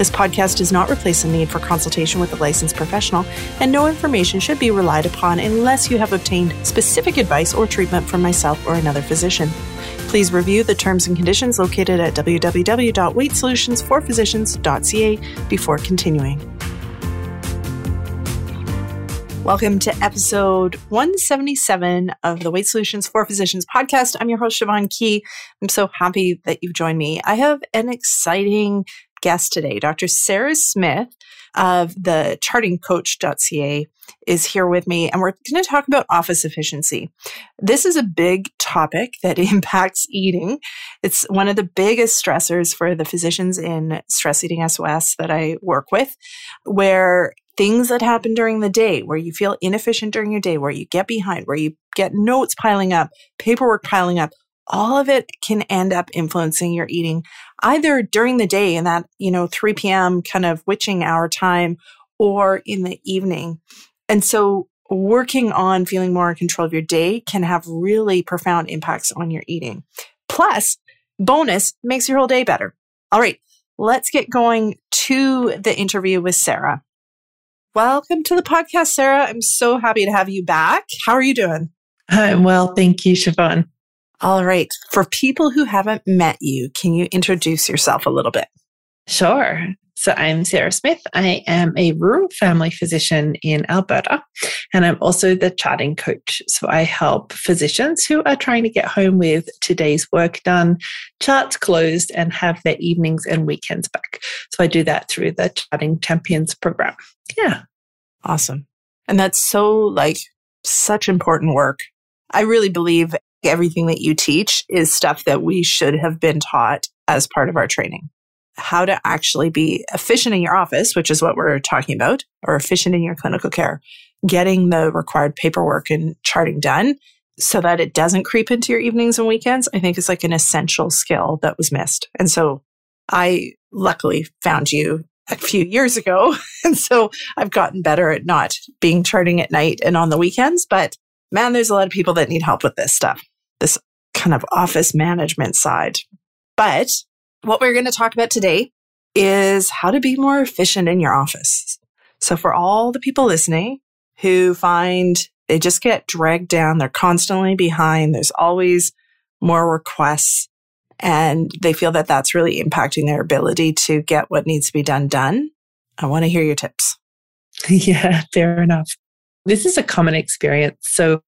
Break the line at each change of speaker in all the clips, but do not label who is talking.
This podcast does not replace the need for consultation with a licensed professional, and no information should be relied upon unless you have obtained specific advice or treatment from myself or another physician. Please review the terms and conditions located at www.weightsolutionsforphysicians.ca before continuing. Welcome to episode 177 of the Weight Solutions for Physicians podcast. I'm your host, Siobhan Key. I'm so happy that you've joined me. I have an exciting guest today. Dr. Sarah Smith of the chartingcoach.ca is here with me, and we're going to talk about office efficiency. This is a big topic that impacts eating. It's one of the biggest stressors for the physicians in Stress Eating SOS that I work with, where things that happen during the day, where you feel inefficient during your day, where you get behind, where you get notes piling up, paperwork piling up, all of it can end up influencing your eating either during the day in that, you know, 3 p.m. kind of witching hour time or in the evening. And so working on feeling more in control of your day can have really profound impacts on your eating. Plus, bonus makes your whole day better. All right, let's get going to the interview with Sarah. Welcome to the podcast, Sarah. I'm so happy to have you back. How are you doing?
I'm well. Thank you, Siobhan.
All right. For people who haven't met you, can you introduce yourself a little bit?
Sure. So I'm Sarah Smith. I am a rural family physician in Alberta, and I'm also the charting coach. So I help physicians who are trying to get home with today's work done, charts closed, and have their evenings and weekends back. So I do that through the Charting Champions program. Yeah.
Awesome. And that's so like such important work. I really believe everything that you teach is stuff that we should have been taught as part of our training. How to actually be efficient in your office, which is what we're talking about, or efficient in your clinical care, getting the required paperwork and charting done so that it doesn't creep into your evenings and weekends, I think is like an essential skill that was missed. And so I luckily found you a few years ago. And so I've gotten better at not being charting at night and on the weekends. But man, there's a lot of people that need help with this stuff this kind of office management side. But what we're going to talk about today is how to be more efficient in your office. So for all the people listening who find they just get dragged down, they're constantly behind, there's always more requests and they feel that that's really impacting their ability to get what needs to be done done. I want to hear your tips.
Yeah, fair enough. This is a common experience. So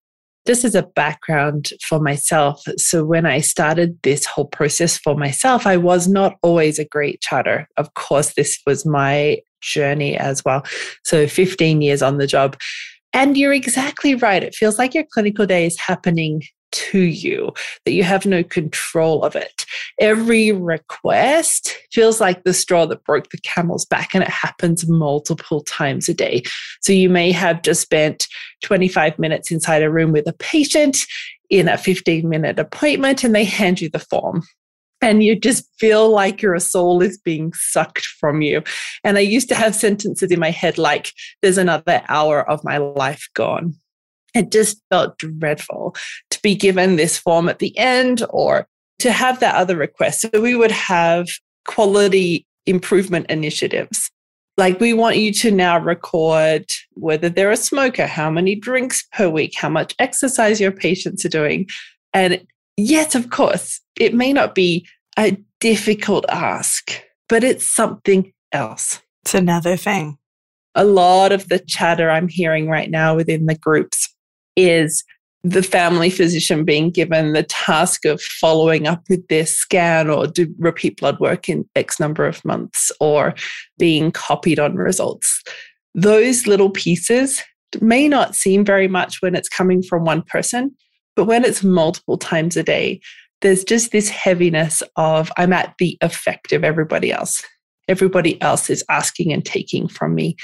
just is a background for myself, so when I started this whole process for myself, I was not always a great charter. Of course, this was my journey as well. So 15 years on the job. And you're exactly right. It feels like your clinical day is happening to you, that you have no control of it. Every request feels like the straw that broke the camel's back, and it happens multiple times a day. So you may have just spent 25 minutes inside a room with a patient in a 15 minute appointment, and they hand you the form and you just feel like your soul is being sucked from you. And I used to have sentences in my head like, there's another hour of my life gone. It just felt dreadful to be given this form at the end or to have that other request. So we would have quality improvement initiatives. Like we want you to now record whether they're a smoker, how many drinks per week, how much exercise your patients are doing. And yes, of course, it may not be a difficult ask, but it's something else.
It's another thing.
A lot of the chatter I'm hearing right now within the groups is the family physician being given the task of following up with their scan or do repeat blood work in X number of months or being copied on results. Those little pieces may not seem very much when it's coming from one person, but when it's multiple times a day, there's just this heaviness of I'm at the effect of everybody else. Everybody else is asking and taking from me.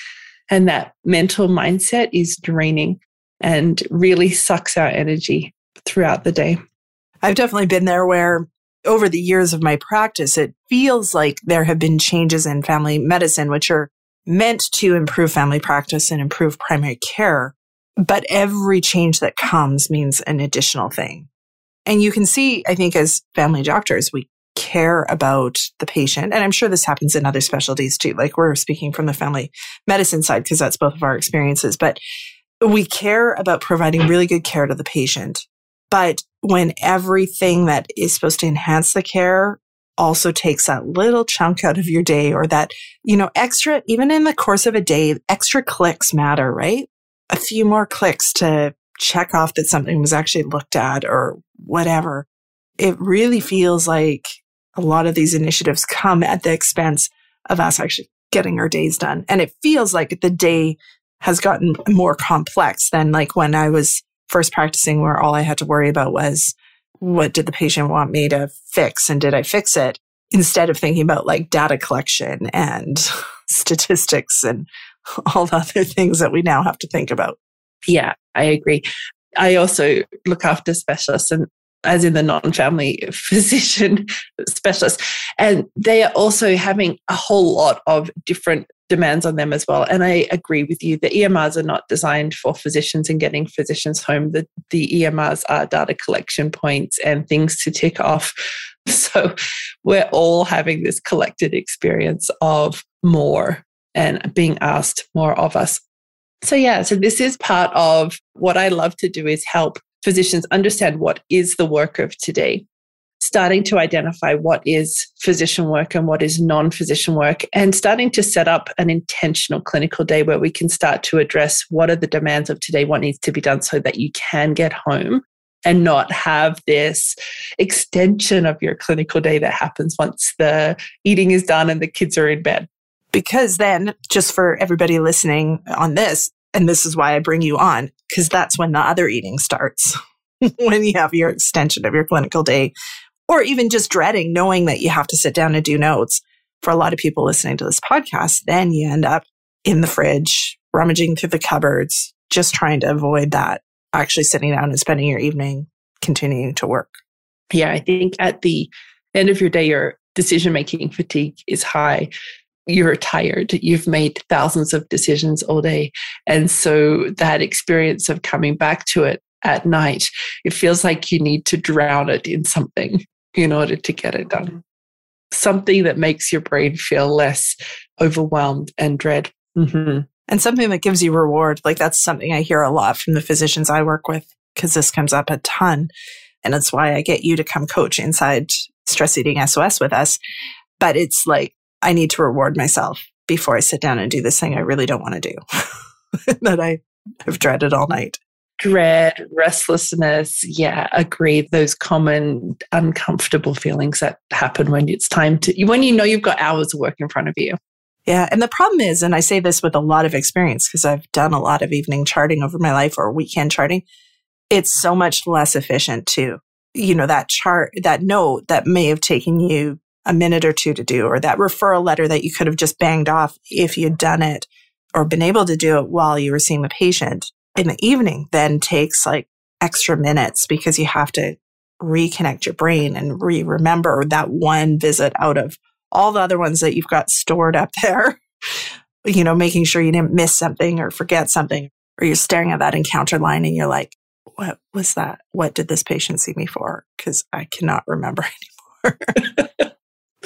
And that mental mindset is draining and really sucks our energy. throughout the day.
I've definitely been there where over the years of my practice, it feels like there have been changes in family medicine, which are meant to improve family practice and improve primary care. But every change that comes means an additional thing. And you can see, I think, as family doctors, we care about the patient. And I'm sure this happens in other specialties too. Like we're speaking from the family medicine side because that's both of our experiences, but we care about providing really good care to the patient. But when everything that is supposed to enhance the care also takes that little chunk out of your day or that, you know, extra, even in the course of a day, extra clicks matter, right? A few more clicks to check off that something was actually looked at or whatever. It really feels like a lot of these initiatives come at the expense of us actually getting our days done. And it feels like the day has gotten more complex than like when I was first practicing where all I had to worry about was what did the patient want me to fix and did I fix it? Instead of thinking about like data collection and statistics and all the other things that we now have to think about.
Yeah, I agree. I also look after specialists and as in the non-family physician specialist. And they are also having a whole lot of different demands on them as well. And i agree with you the emrs are not designed for physicians and getting physicians home. The, the emrs are data collection points and things to tick off. So we're all having this collected experience of more and being asked more of us. So yeah so this is part of what i love to do is help physicians understand what is the work of today, starting to identify what is physician work and what is non physician work, and starting to set up an intentional clinical day where we can start to address what are the demands of today, what needs to be done so that you can get home and not have this extension of your clinical day that happens once the eating is done and the kids are in bed.
Because then, just for everybody listening on this, and this is why I bring you on, because that's when the other eating starts. when you have your extension of your clinical day, or even just dreading knowing that you have to sit down and do notes. For a lot of people listening to this podcast, then you end up in the fridge, rummaging through the cupboards, just trying to avoid that, actually sitting down and spending your evening continuing to work.
Yeah, I think at the end of your day, your decision making fatigue is high you're tired. You've made thousands of decisions all day. And so that experience of coming back to it at night, it feels like you need to drown it in something in order to get it done. Something that makes your brain feel less overwhelmed and dread.
Mm-hmm. And something that gives you reward. Like that's something I hear a lot from the physicians I work with because this comes up a ton. And that's why I get you to come coach inside stress eating SOS with us. But it's like I need to reward myself before I sit down and do this thing I really don't want to do that I have dreaded all night.
Dread, restlessness. Yeah, agree. Those common uncomfortable feelings that happen when it's time to, when you know you've got hours of work in front of you.
Yeah. And the problem is, and I say this with a lot of experience because I've done a lot of evening charting over my life or weekend charting, it's so much less efficient to, you know, that chart, that note that may have taken you a minute or two to do, or that referral letter that you could have just banged off if you'd done it or been able to do it while you were seeing the patient in the evening, then takes like extra minutes because you have to reconnect your brain and re remember that one visit out of all the other ones that you've got stored up there. you know, making sure you didn't miss something or forget something, or you're staring at that encounter line and you're like, what was that? What did this patient see me for? Because I cannot remember anymore.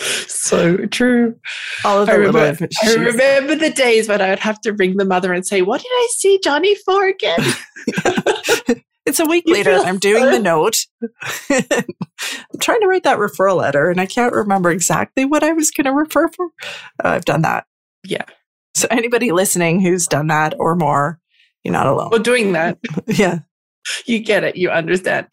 so true.
All of the I
remember, I remember the days when I would have to ring the mother and say, What did I see Johnny for again?
it's a week you later. I'm doing the note. I'm trying to write that referral letter and I can't remember exactly what I was going to refer for. Uh, I've done that.
Yeah.
So, anybody listening who's done that or more, you're not alone.
Well, doing that.
yeah.
You get it. You understand.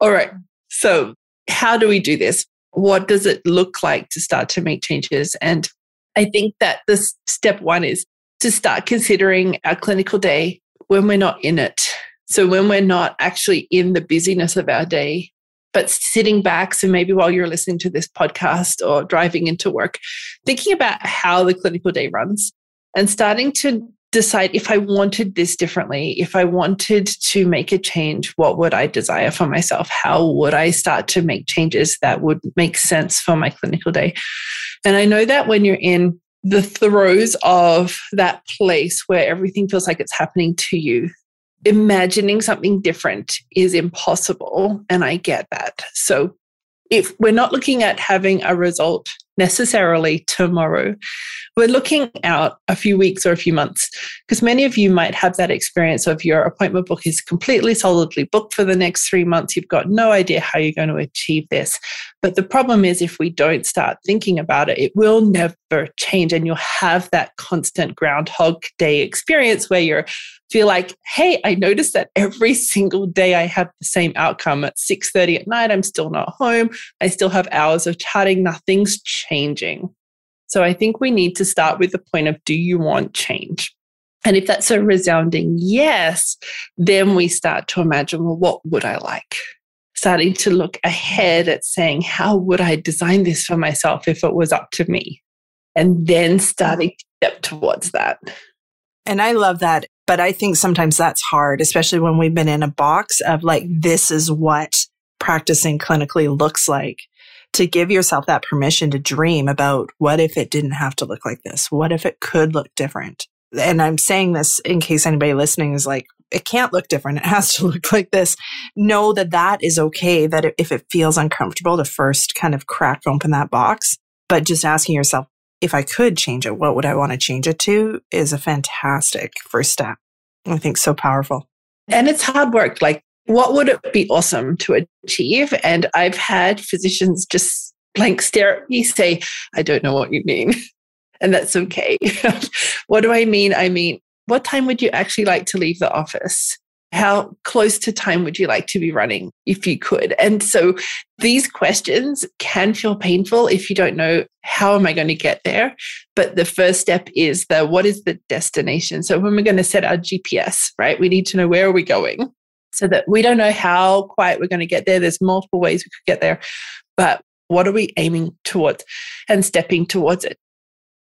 All right. So, how do we do this? What does it look like to start to make changes? And I think that this step one is to start considering our clinical day when we're not in it. So when we're not actually in the busyness of our day, but sitting back. So maybe while you're listening to this podcast or driving into work, thinking about how the clinical day runs and starting to decide if I wanted this differently, if I wanted to make a change, what would I desire for myself? How would I start to make changes that would make sense for my clinical day? And I know that when you're in the throes of that place where everything feels like it's happening to you, imagining something different is impossible. And I get that. So if we're not looking at having a result necessarily tomorrow, we're looking out a few weeks or a few months because many of you might have that experience of your appointment book is completely solidly booked for the next three months. You've got no idea how you're going to achieve this. But the problem is, if we don't start thinking about it, it will never change. And you'll have that constant Groundhog Day experience where you feel like, hey, I noticed that every single day I have the same outcome at 6:30 at night. I'm still not home. I still have hours of chatting. Nothing's changing. So I think we need to start with the point of do you want change? And if that's a resounding yes, then we start to imagine, well, what would I like? Starting to look ahead at saying, how would I design this for myself if it was up to me? And then starting to step towards that.
And I love that. But I think sometimes that's hard, especially when we've been in a box of like, this is what practicing clinically looks like to give yourself that permission to dream about what if it didn't have to look like this? What if it could look different? And I'm saying this in case anybody listening is like, it can't look different. It has to look like this. Know that that is okay. That if it feels uncomfortable to first kind of crack open that box, but just asking yourself, if I could change it, what would I want to change it to is a fantastic first step. I think so powerful.
And it's hard work. Like what would it be awesome to achieve? And I've had physicians just blank stare at me, say, I don't know what you mean. and that's okay. what do I mean? I mean, what time would you actually like to leave the office? How close to time would you like to be running if you could? And so these questions can feel painful if you don't know how am I going to get there. But the first step is the what is the destination? So when we're going to set our GPS, right, we need to know where are we going? So that we don't know how quite we're going to get there. There's multiple ways we could get there, but what are we aiming towards and stepping towards it?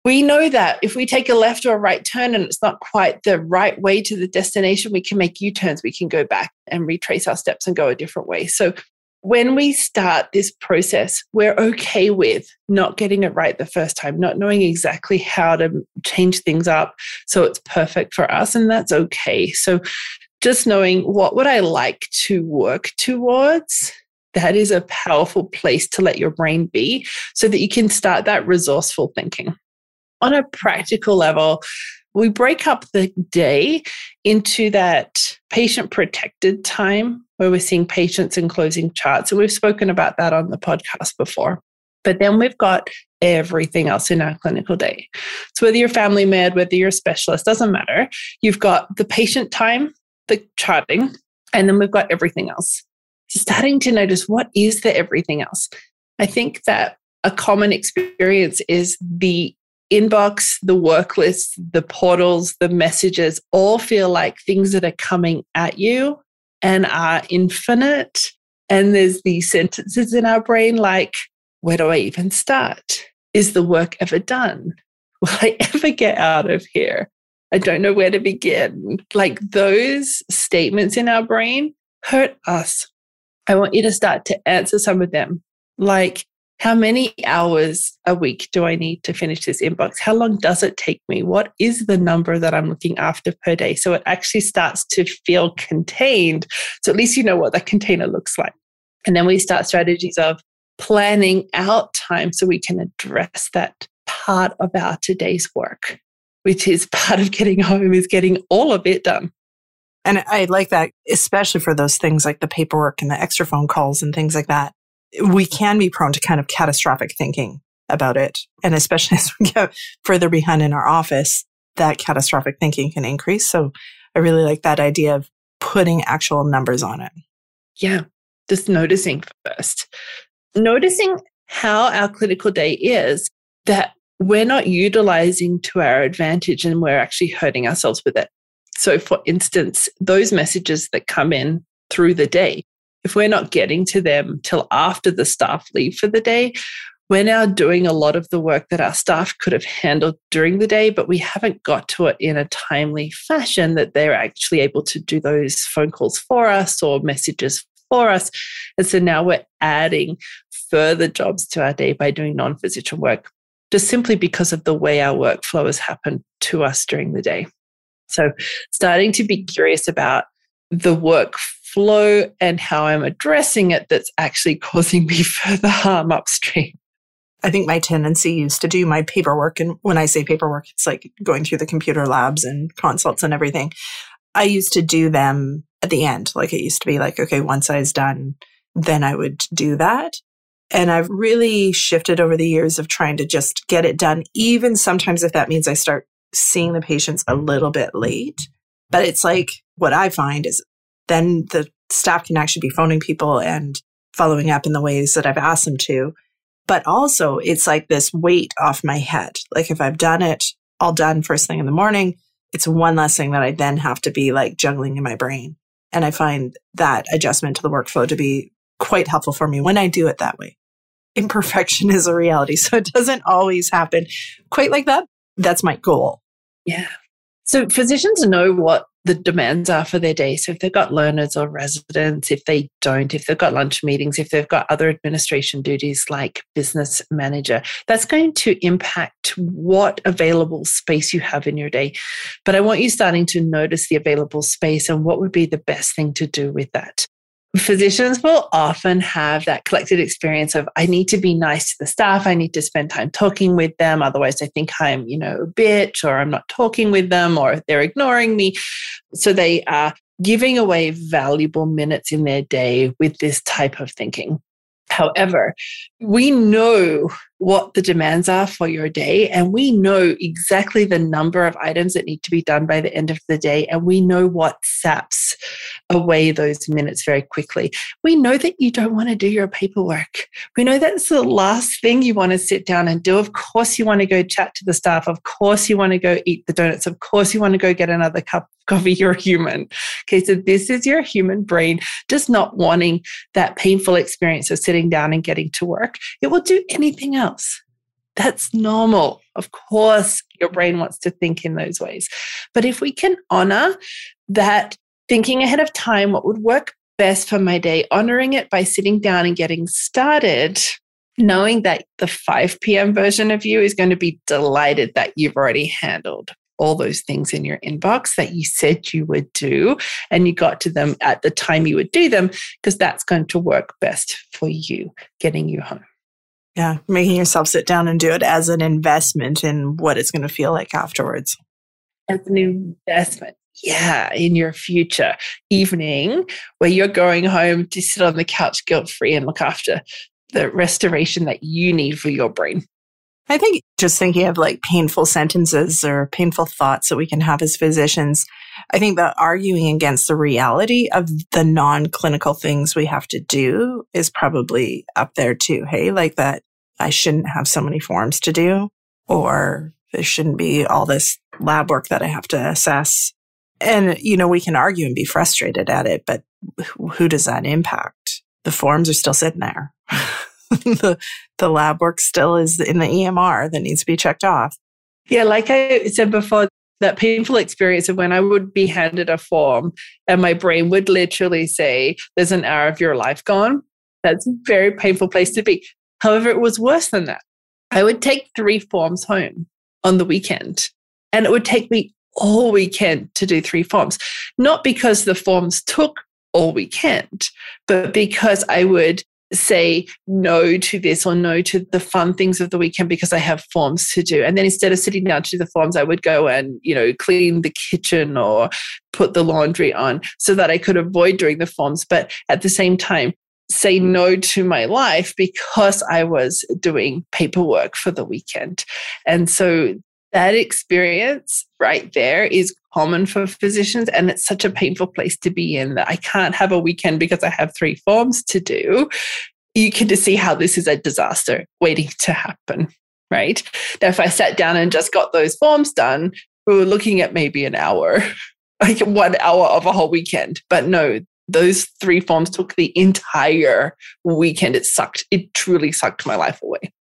We know that if we take a left or a right turn and it's not quite the right way to the destination, we can make U turns. We can go back and retrace our steps and go a different way. So when we start this process, we're okay with not getting it right the first time, not knowing exactly how to change things up so it's perfect for us. And that's okay. So just knowing what would I like to work towards that is a powerful place to let your brain be so that you can start that resourceful thinking. On a practical level, we break up the day into that patient protected time where we're seeing patients and closing charts. And we've spoken about that on the podcast before. But then we've got everything else in our clinical day. So whether you're family med, whether you're a specialist, doesn't matter. You've got the patient time the charting, and then we've got everything else. Starting to notice what is the everything else. I think that a common experience is the inbox, the work list, the portals, the messages all feel like things that are coming at you and are infinite. And there's these sentences in our brain like, where do I even start? Is the work ever done? Will I ever get out of here? I don't know where to begin. Like those statements in our brain hurt us. I want you to start to answer some of them. Like, how many hours a week do I need to finish this inbox? How long does it take me? What is the number that I'm looking after per day? So it actually starts to feel contained. So at least you know what that container looks like. And then we start strategies of planning out time so we can address that part of our today's work which is part of getting home is getting all of it done.
And I like that, especially for those things like the paperwork and the extra phone calls and things like that. We can be prone to kind of catastrophic thinking about it. And especially as we get further behind in our office, that catastrophic thinking can increase. So I really like that idea of putting actual numbers on it.
Yeah. Just noticing first, noticing how our clinical day is that we're not utilizing to our advantage and we're actually hurting ourselves with it. So, for instance, those messages that come in through the day, if we're not getting to them till after the staff leave for the day, we're now doing a lot of the work that our staff could have handled during the day, but we haven't got to it in a timely fashion that they're actually able to do those phone calls for us or messages for us. And so now we're adding further jobs to our day by doing non physician work, just simply because of the way our workflow has happened to us during the day. So, starting to be curious about the workflow and how I'm addressing it that's actually causing me further harm upstream.
I think my tendency used to do my paperwork. And when I say paperwork, it's like going through the computer labs and consults and everything. I used to do them at the end. Like it used to be like, okay, once I was done, then I would do that. And I've really shifted over the years of trying to just get it done, even sometimes if that means I start seeing the patients a little bit late. But it's like what I find is then the staff can actually be phoning people and following up in the ways that I've asked them to. But also, it's like this weight off my head. Like if I've done it all done first thing in the morning, it's one less thing that I then have to be like juggling in my brain. And I find that adjustment to the workflow to be quite helpful for me when I do it that way. Imperfection is a reality. So it doesn't always happen quite like that. That's my goal.
Yeah. So physicians know what the demands are for their day. So if they've got learners or residents, if they don't, if they've got lunch meetings, if they've got other administration duties like business manager, that's going to impact what available space you have in your day. But I want you starting to notice the available space and what would be the best thing to do with that physicians will often have that collected experience of i need to be nice to the staff. I need to spend time talking with them. Otherwise i think i'm you know a bitch or i'm not talking with them or they're ignoring me. So they are giving away valuable minutes in their day with this type of thinking. However, we know what the demands are for your day, and we know exactly the number of items that need to be done by the end of the day, and we know what saps away those minutes very quickly. We know that you don't want to do your paperwork. We know that's the last thing you want to sit down and do. Of course, you want to go chat to the staff. Of course, you want to go eat the donuts. Of course, you want to go get another cup of coffee, you're human. Okay, so this is your human brain just not wanting that painful experience of sitting down and getting to work. It will do anything else. That's normal. Of course, your brain wants to think in those ways. But if we can honor that thinking ahead of time, what would work best for my day, honoring it by sitting down and getting started, knowing that the 5 p.m. version of you is going to be delighted that you've already handled all those things in your inbox that you said you would do and you got to them at the time you would do them because that's going to work best for you getting you home.
Yeah, making yourself sit down and do it as an investment in what it's going to feel like afterwards.
As an investment. Yeah, in your future evening where you're going home to sit on the couch guilt free and look after the restoration that you need for your brain.
I think just thinking of like painful sentences or painful thoughts that we can have as physicians, I think that arguing against the reality of the non clinical things we have to do is probably up there too. Hey, like that I shouldn't have so many forms to do, or there shouldn't be all this lab work that I have to assess. And, you know, we can argue and be frustrated at it, but who does that impact? The forms are still sitting there. the the lab work still is in the EMR that needs to be checked off.
Yeah, like I said before, that painful experience of when I would be handed a form and my brain would literally say, There's an hour of your life gone. That's a very painful place to be. However, it was worse than that. I would take three forms home on the weekend, and it would take me all weekend to do three forms. Not because the forms took all weekend, but because I would say no to this or no to the fun things of the weekend because I have forms to do. And then instead of sitting down to do the forms, I would go and, you know, clean the kitchen or put the laundry on so that I could avoid doing the forms. But at the same time, say no to my life because I was doing paperwork for the weekend. And so that experience right there is common for physicians and it's such a painful place to be in that I can't have a weekend because I have three forms to do. You can just see how this is a disaster waiting to happen, right? Now, if I sat down and just got those forms done, we were looking at maybe an hour, like one hour of a whole weekend. But no, those three forms took the entire weekend. It sucked. It truly sucked my life away.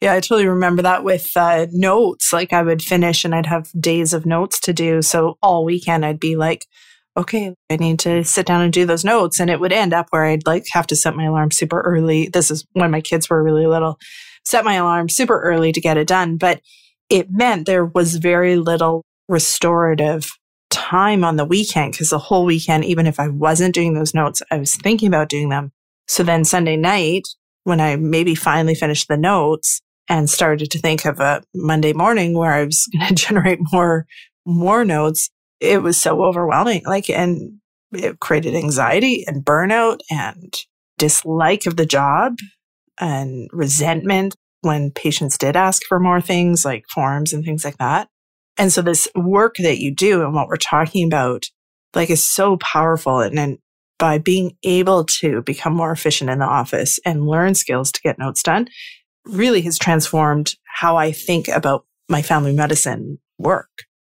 Yeah, I totally remember that with uh, notes. Like I would finish and I'd have days of notes to do. So all weekend I'd be like, okay, I need to sit down and do those notes. And it would end up where I'd like have to set my alarm super early. This is when my kids were really little, set my alarm super early to get it done. But it meant there was very little restorative time on the weekend because the whole weekend, even if I wasn't doing those notes, I was thinking about doing them. So then Sunday night, when I maybe finally finished the notes, and started to think of a Monday morning where I was going to generate more, more notes. It was so overwhelming. Like, and it created anxiety and burnout and dislike of the job and resentment when patients did ask for more things like forms and things like that. And so this work that you do and what we're talking about, like is so powerful. And then by being able to become more efficient in the office and learn skills to get notes done, really has transformed how I think about my family medicine work,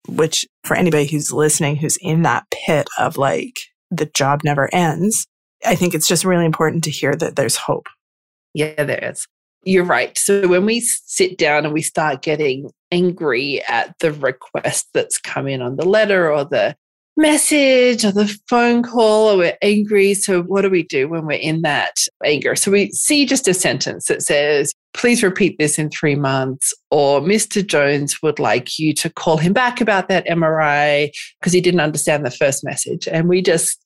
which for anybody who's listening, who's in that pit of like the job never ends, I think it's just really important to hear that there's hope.
Yeah, there is. You're right. So when we sit down and we start getting angry at the request that's come in on the letter or the message or the phone call or we're angry. So, what do we do when we're in that anger? So, we see just a sentence that says, please repeat this in three months, or Mr. Jones would like you to call him back about that MRI because he didn't understand the first message. And we just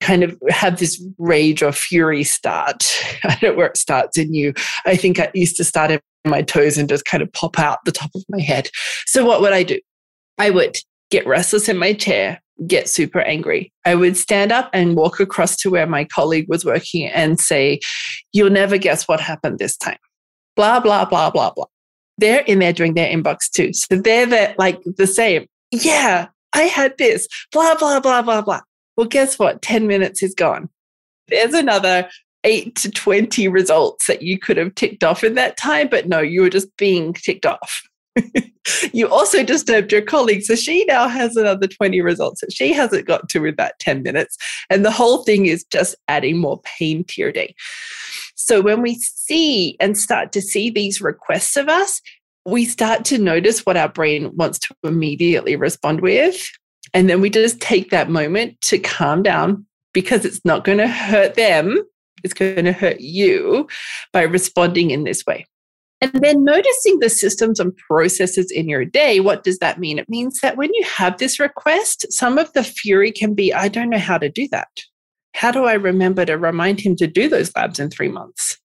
kind of have this rage or fury start. I don't know where it starts in you. I think I used to start in my toes and just kind of pop out the top of my head. So, what would I do? I would get restless in my chair, get super angry. I would stand up and walk across to where my colleague was working and say, You'll never guess what happened this time. Blah, blah, blah, blah, blah. They're in there doing their inbox too. So they're the, like the same. Yeah, I had this. Blah, blah, blah, blah, blah. Well, guess what? 10 minutes is gone. There's another eight to 20 results that you could have ticked off in that time, but no, you were just being ticked off. you also disturbed your colleague. So she now has another 20 results that she hasn't got to in that 10 minutes. And the whole thing is just adding more pain to your day. So when we see and start to see these requests of us, we start to notice what our brain wants to immediately respond with. And then we just take that moment to calm down because it's not going to hurt them. It's going to hurt you by responding in this way. And then noticing the systems and processes in your day, what does that mean? It means that when you have this request, some of the fury can be, I don't know how to do that. How do I remember to remind him to do those labs in three months?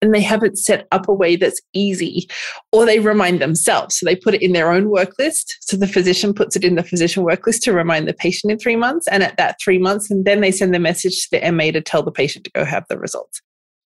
And they have it set up a way that's easy, or they remind themselves. So they put it in their own work list. So the physician puts it in the physician work list to remind the patient in three months. And at that three months, and then they send the message to the MA to tell the patient to go have the results.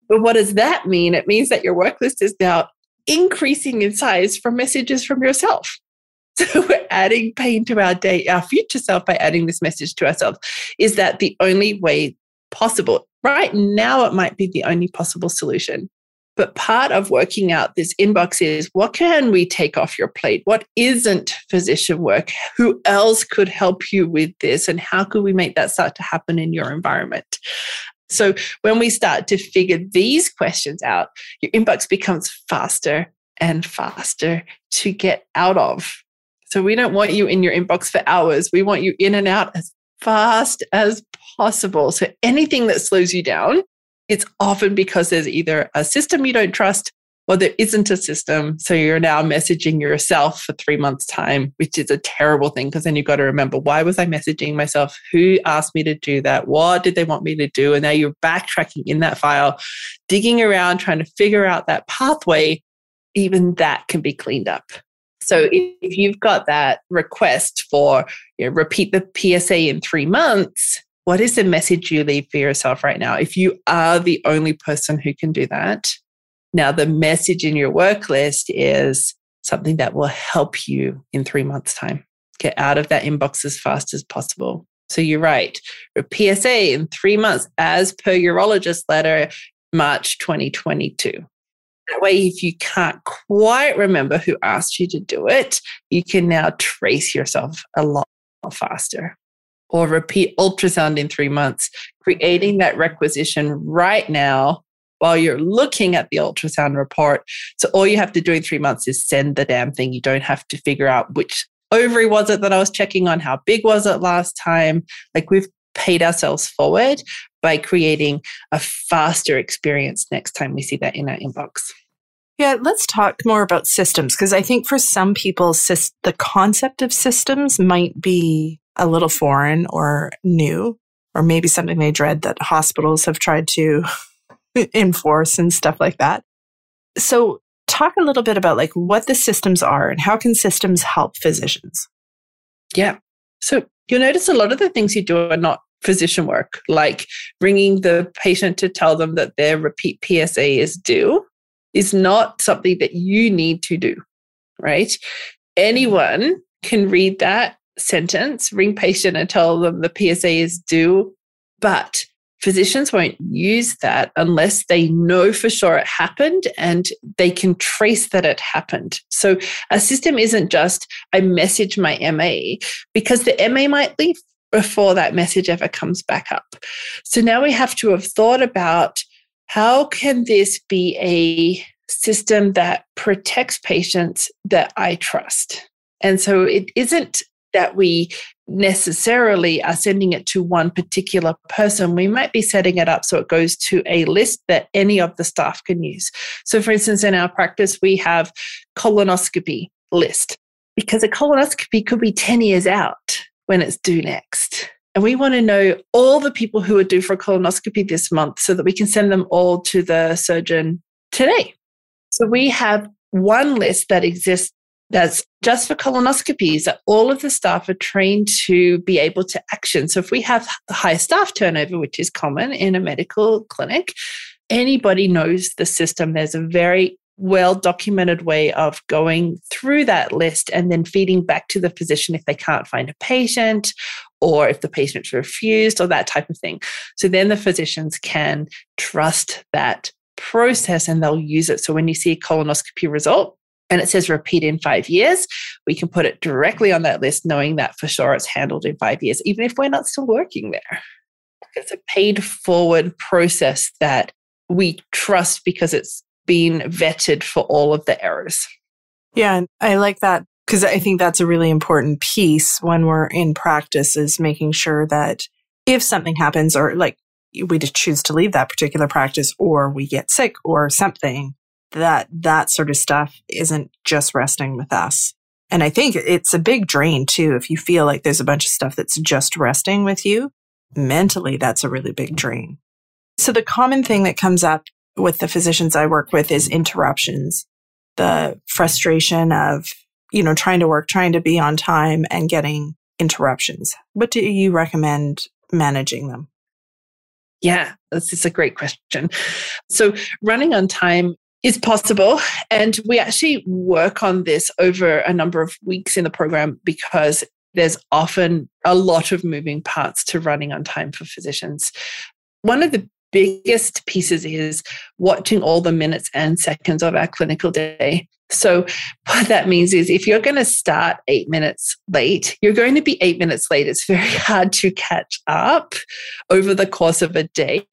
But what does that mean? It means that your work list is now increasing in size from messages from yourself. So we're adding pain to our day, our future self by adding this message to ourselves. Is that the only way possible? Right now, it might be the only possible solution. But part of working out this inbox is what can we take off your plate? What isn't physician work? Who else could help you with this? And how could we make that start to happen in your environment? So when we start to figure these questions out, your inbox becomes faster and faster to get out of. So we don't want you in your inbox for hours. We want you in and out as fast as possible. So anything that slows you down, it's often because there's either a system you don't trust well, there isn't a system. So you're now messaging yourself for three months' time, which is a terrible thing because then you've got to remember why was I messaging myself? Who asked me to do that? What did they want me to do? And now you're backtracking in that file, digging around, trying to figure out that pathway. Even that can be cleaned up. So if you've got that request for you know, repeat the PSA in three months, what is the message you leave for yourself right now? If you are the only person who can do that, now, the message in your work list is something that will help you in three months' time. Get out of that inbox as fast as possible. So you're right. A PSA in three months, as per urologist letter, March 2022. That way, if you can't quite remember who asked you to do it, you can now trace yourself a lot faster. Or repeat ultrasound in three months, creating that requisition right now while you're looking at the ultrasound report. So all you have to do in three months is send the damn thing. You don't have to figure out which ovary was it that I was checking on, how big was it last time. Like we've paid ourselves forward by creating a faster experience next time we see that in our inbox.
Yeah, let's talk more about systems because I think for some people, the concept of systems might be a little foreign or new, or maybe something they dread that hospitals have tried to enforce and stuff like that. So, talk a little bit about like what the systems are and how can systems help physicians?
Yeah. So, you'll notice a lot of the things you do are not physician work, like bringing the patient to tell them that their repeat PSA is due is not something that you need to do, right? Anyone can read that sentence, ring patient and tell them the PSA is due, but physicians won't use that unless they know for sure it happened and they can trace that it happened. So a system isn't just I message my MA because the MA might leave before that message ever comes back up. So now we have to have thought about how can this be a system that protects patients that I trust? And so it isn't that we necessarily are sending it to one particular person. We might be setting it up so it goes to a list that any of the staff can use. So, for instance, in our practice, we have colonoscopy list because a colonoscopy could be 10 years out when it's due next. And we want to know all the people who are due for a colonoscopy this month so that we can send them all to the surgeon today. So we have one list that exists that's just for colonoscopies that all of the staff are trained to be able to action. So if we have high staff turnover, which is common in a medical clinic, anybody knows the system. There's a very well documented way of going through that list and then feeding back to the physician if they can't find a patient or if the patient's refused or that type of thing. So then the physicians can trust that process and they'll use it. So when you see a colonoscopy result, and it says repeat in five years, we can put it directly on that list, knowing that for sure it's handled in five years, even if we're not still working there. It's a paid forward process that we trust because it's been vetted for all of the errors.
Yeah, I like that because I think that's a really important piece when we're in practice is making sure that if something happens or like we just choose to leave that particular practice or we get sick or something, that that sort of stuff isn't just resting with us. And I think it's a big drain too. If you feel like there's a bunch of stuff that's just resting with you, mentally, that's a really big drain. So the common thing that comes up with the physicians I work with is interruptions, the frustration of, you know, trying to work, trying to be on time and getting interruptions. What do you recommend managing them?
Yeah, this is a great question. So, running on time is possible. And we actually work on this over a number of weeks in the program because there's often a lot of moving parts to running on time for physicians. One of the biggest pieces is watching all the minutes and seconds of our clinical day. So, what that means is if you're going to start eight minutes late, you're going to be eight minutes late. It's very hard to catch up over the course of a day,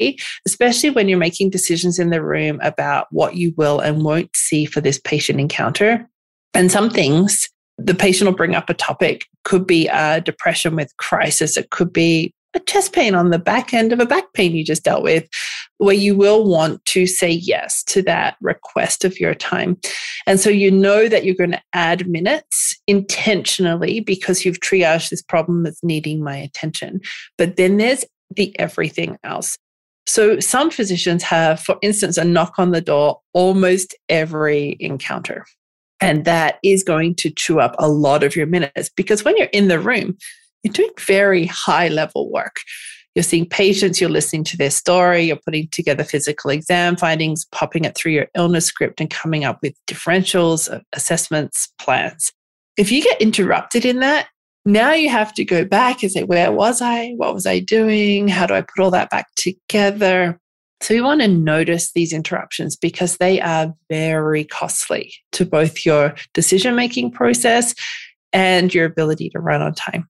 especially when you're making decisions in the room about what you will and won't see for this patient encounter. And some things the patient will bring up a topic could be a depression with crisis it could be a chest pain on the back end of a back pain you just dealt with, where you will want to say yes to that request of your time. And so you know that you're going to add minutes intentionally because you've triaged this problem as needing my attention. But then there's the everything else. So some physicians have, for instance, a knock on the door almost every encounter. And that is going to chew up a lot of your minutes because when you're in the room, you're doing very high level work. You're seeing patients, you're listening to their story, you're putting together physical exam findings, popping it through your illness script, and coming up with differentials, assessments, plans. If you get interrupted in that, now you have to go back and say, where was I? What was I doing? How do I put all that back together? So we want to notice these interruptions because they are very costly to both your decision making process and your ability to run on time.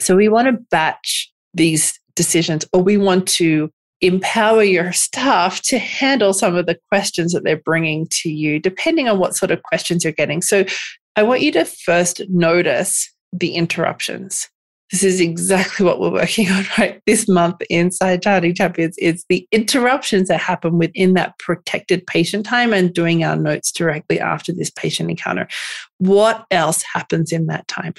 So we want to batch these decisions or we want to empower your staff to handle some of the questions that they're bringing to you, depending on what sort of questions you're getting. So I want you to first notice the interruptions. This is exactly what we're working on right this month inside Charting Champions. It's the interruptions that happen within that protected patient time and doing our notes directly after this patient encounter. What else happens in that time?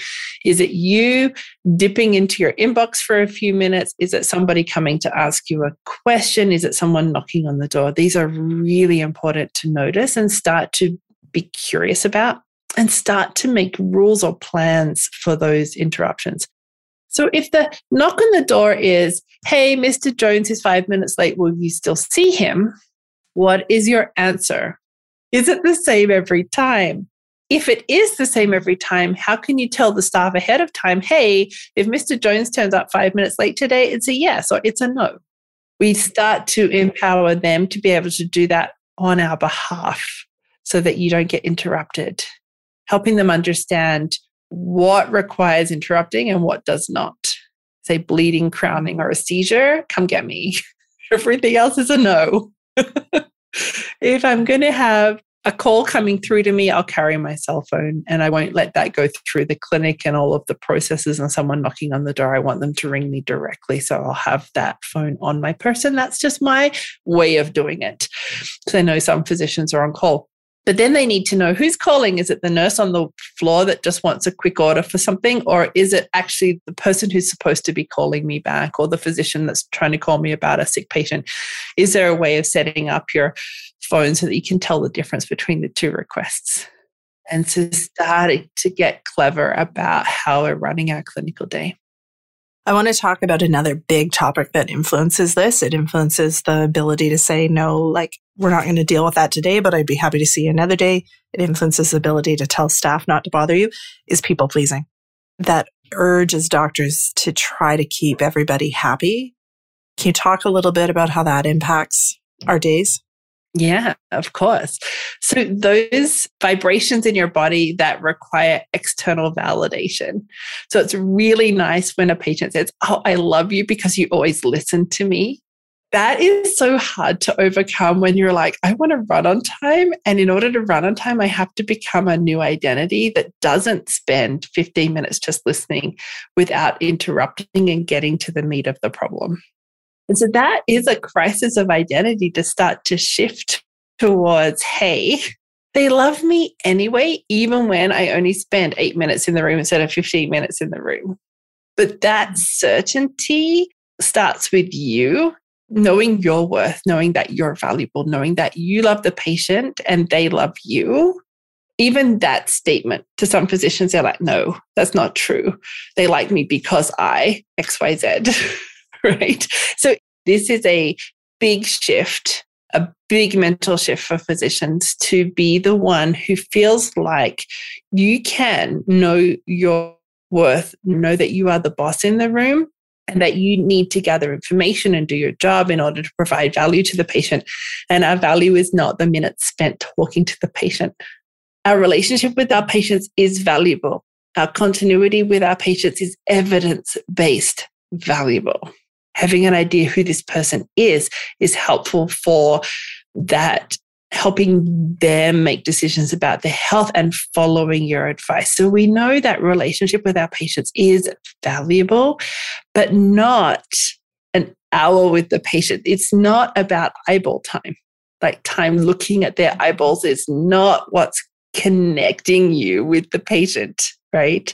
Is it you dipping into your inbox for a few minutes? Is it somebody coming to ask you a question? Is it someone knocking on the door? These are really important to notice and start to be curious about and start to make rules or plans for those interruptions. So if the knock on the door is, hey, Mr. Jones is five minutes late, will you still see him? What is your answer? Is it the same every time? If it is the same every time, how can you tell the staff ahead of time, hey, if Mr. Jones turns up five minutes late today, it's a yes or it's a no? We start to empower them to be able to do that on our behalf so that you don't get interrupted, helping them understand what requires interrupting and what does not. Say bleeding, crowning, or a seizure, come get me. Everything else is a no. if I'm going to have a call coming through to me, I'll carry my cell phone and I won't let that go through the clinic and all of the processes and someone knocking on the door. I want them to ring me directly. So I'll have that phone on my person. That's just my way of doing it. So I know some physicians are on call. But then they need to know who's calling. Is it the nurse on the floor that just wants a quick order for something? Or is it actually the person who's supposed to be calling me back or the physician that's trying to call me about a sick patient? Is there a way of setting up your phone so that you can tell the difference between the two requests? And to starting to get clever about how we're running our clinical day.
I want to talk about another big topic that influences this. It influences the ability to say, no, like, we're not going to deal with that today, but I'd be happy to see you another day. It influences the ability to tell staff not to bother you is people pleasing. That urge as doctors to try to keep everybody happy. Can you talk a little bit about how that impacts our days?
Yeah, of course. So, those vibrations in your body that require external validation. So, it's really nice when a patient says, Oh, I love you because you always listen to me. That is so hard to overcome when you're like, I want to run on time. And in order to run on time, I have to become a new identity that doesn't spend 15 minutes just listening without interrupting and getting to the meat of the problem. And so that is a crisis of identity to start to shift towards, hey, they love me anyway, even when I only spend eight minutes in the room instead of 15 minutes in the room. But that certainty starts with you knowing your worth, knowing that you're valuable, knowing that you love the patient and they love you. Even that statement to some physicians, they're like, no, that's not true. They like me because I XYZ. right? So this is a big shift, a big mental shift for physicians to be the one who feels like you can know your worth, know that you are the boss in the room and that you need to gather information and do your job in order to provide value to the patient. And our value is not the minutes spent talking to the patient. Our relationship with our patients is valuable. Our continuity with our patients is evidence based valuable having an idea who this person is is helpful for that helping them make decisions about their health and following your advice. So we know that relationship with our patients is valuable, but not an hour with the patient. It's not about eyeball time. Like time looking at their eyeballs is not what's connecting you with the patient, right?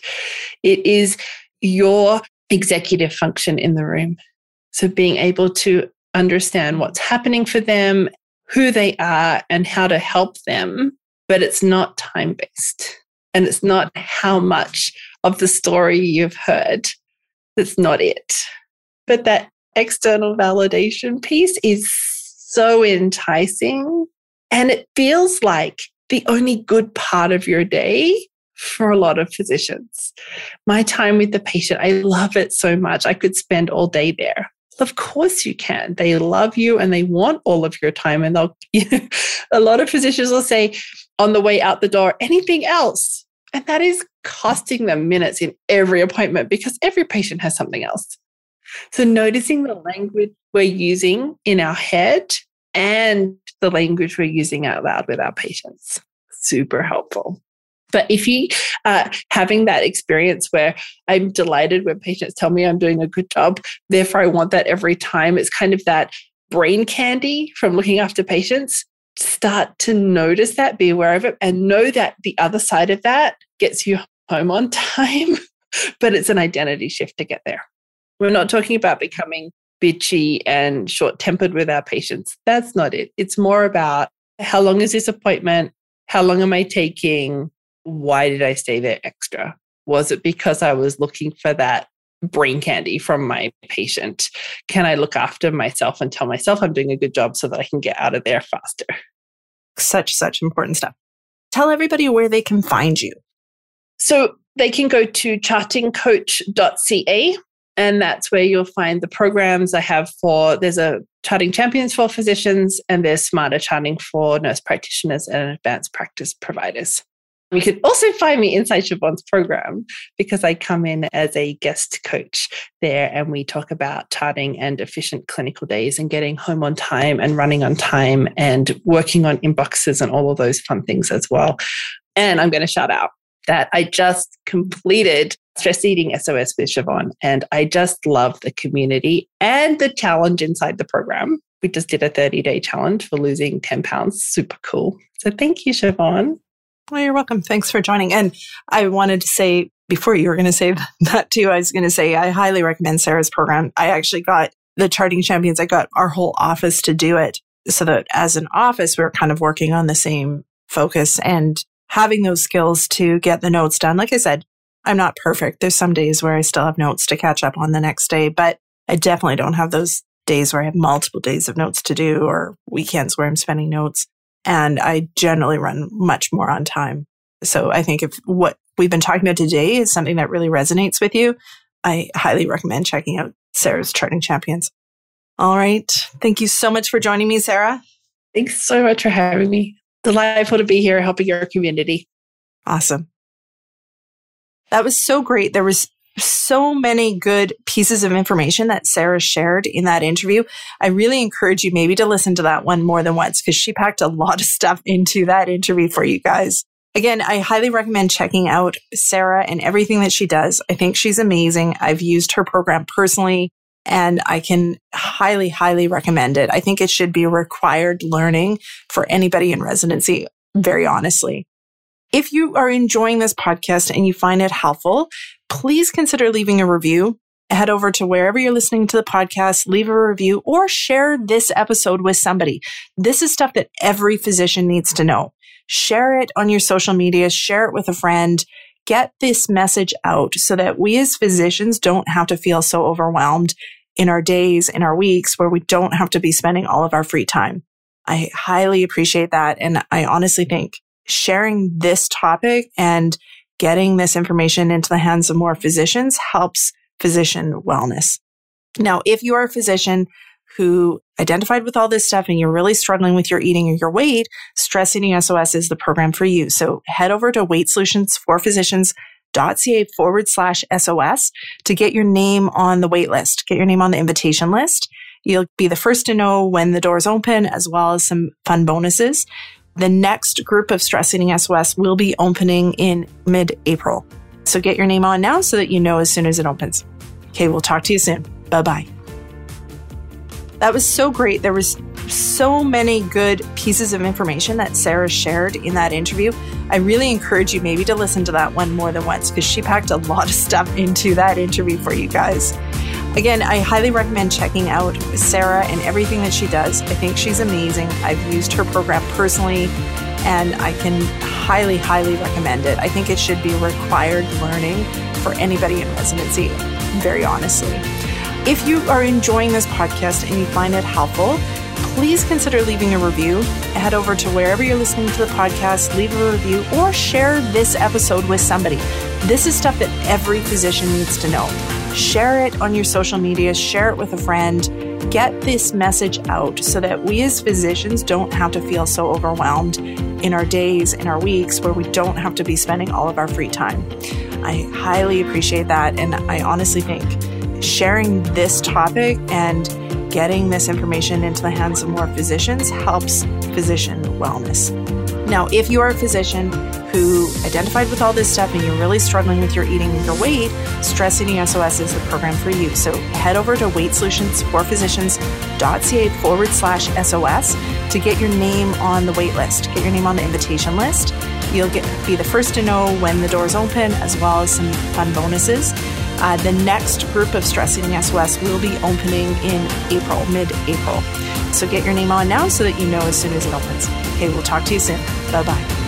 It is your executive function in the room. So being able to understand what's happening for them, who they are, and how to help them. But it's not time based. And it's not how much of the story you've heard. That's not it. But that external validation piece is so enticing. And it feels like the only good part of your day for a lot of physicians. My time with the patient, I love it so much. I could spend all day there. Of course you can. They love you and they want all of your time. And they'll, you know, a lot of physicians will say on the way out the door, anything else? And that is costing them minutes in every appointment because every patient has something else. So, noticing the language we're using in our head and the language we're using out loud with our patients. Super helpful. But if you are having that experience where I'm delighted when patients tell me I'm doing a good job, therefore I want that every time, it's kind of that brain candy from looking after patients. Start to notice that, be aware of it, and know that the other side of that gets you home on time, but it's an identity shift to get there. We're not talking about becoming bitchy and short tempered with our patients. That's not it. It's more about how long is this appointment? How long am I taking? Why did I stay there extra? Was it because I was looking for that brain candy from my patient? Can I look after myself and tell myself I'm doing a good job so that I can get out of there faster?
Such, such important stuff. Tell everybody where they can find you.
So they can go to chartingcoach.ca and that's where you'll find the programs I have for there's a charting champions for physicians and there's smarter charting for nurse practitioners and advanced practice providers. You can also find me inside Siobhan's program because I come in as a guest coach there and we talk about charting and efficient clinical days and getting home on time and running on time and working on inboxes and all of those fun things as well. And I'm going to shout out that I just completed Stress Eating SOS with Siobhan. And I just love the community and the challenge inside the program. We just did a 30 day challenge for losing 10 pounds. Super cool. So thank you, Siobhan.
Well, you're welcome. Thanks for joining. And I wanted to say before you were going to say that too, I was going to say I highly recommend Sarah's program. I actually got the charting champions, I got our whole office to do it so that as an office, we are kind of working on the same focus and having those skills to get the notes done. Like I said, I'm not perfect. There's some days where I still have notes to catch up on the next day, but I definitely don't have those days where I have multiple days of notes to do or weekends where I'm spending notes. And I generally run much more on time. So I think if what we've been talking about today is something that really resonates with you, I highly recommend checking out Sarah's Charting Champions. All right. Thank you so much for joining me, Sarah.
Thanks so much for having me delightful to be here helping your community.
Awesome. That was so great. There was so many good pieces of information that Sarah shared in that interview. I really encourage you maybe to listen to that one more than once because she packed a lot of stuff into that interview for you guys. Again, I highly recommend checking out Sarah and everything that she does. I think she's amazing. I've used her program personally and I can highly, highly recommend it. I think it should be required learning for anybody in residency, very honestly. If you are enjoying this podcast and you find it helpful, please consider leaving a review. Head over to wherever you're listening to the podcast, leave a review or share this episode with somebody. This is stuff that every physician needs to know. Share it on your social media, share it with a friend get this message out so that we as physicians don't have to feel so overwhelmed in our days, in our weeks, where we don't have to be spending all of our free time. I highly appreciate that. And I honestly think sharing this topic and getting this information into the hands of more physicians helps physician wellness. Now, if you are a physician who identified with all this stuff and you're really struggling with your eating or your weight, Stress Eating SOS is the program for you. So head over to Weight Solutions for Physicians.ca forward slash SOS to get your name on the wait list, get your name on the invitation list. You'll be the first to know when the doors open, as well as some fun bonuses. The next group of Stress Eating SOS will be opening in mid April. So get your name on now so that you know as soon as it opens. Okay, we'll talk to you soon. Bye bye. That was so great. There was so many good pieces of information that Sarah shared in that interview. I really encourage you maybe to listen to that one more than once because she packed a lot of stuff into that interview for you guys. Again, I highly recommend checking out Sarah and everything that she does. I think she's amazing. I've used her program personally and I can highly, highly recommend it. I think it should be required learning for anybody in residency, very honestly. If you are enjoying this podcast and you find it helpful, please consider leaving a review. Head over to wherever you're listening to the podcast, leave a review, or share this episode with somebody. This is stuff that every physician needs to know. Share it on your social media, share it with a friend. Get this message out so that we as physicians don't have to feel so overwhelmed in our days, in our weeks, where we don't have to be spending all of our free time. I highly appreciate that. And I honestly think sharing this topic and getting this information into the hands of more physicians helps physician wellness. Now, if you are a physician who identified with all this stuff and you're really struggling with your eating and your weight, Stress Eating SOS is the program for you. So head over to weightsolutionsforphysicians.ca forward slash SOS to get your name on the wait list, get your name on the invitation list. You'll get be the first to know when the doors open, as well as some fun bonuses. Uh, the next group of Stress Eating SOS will be opening in April, mid April. So get your name on now so that you know as soon as it opens. Okay, we'll talk to you soon. Bye bye.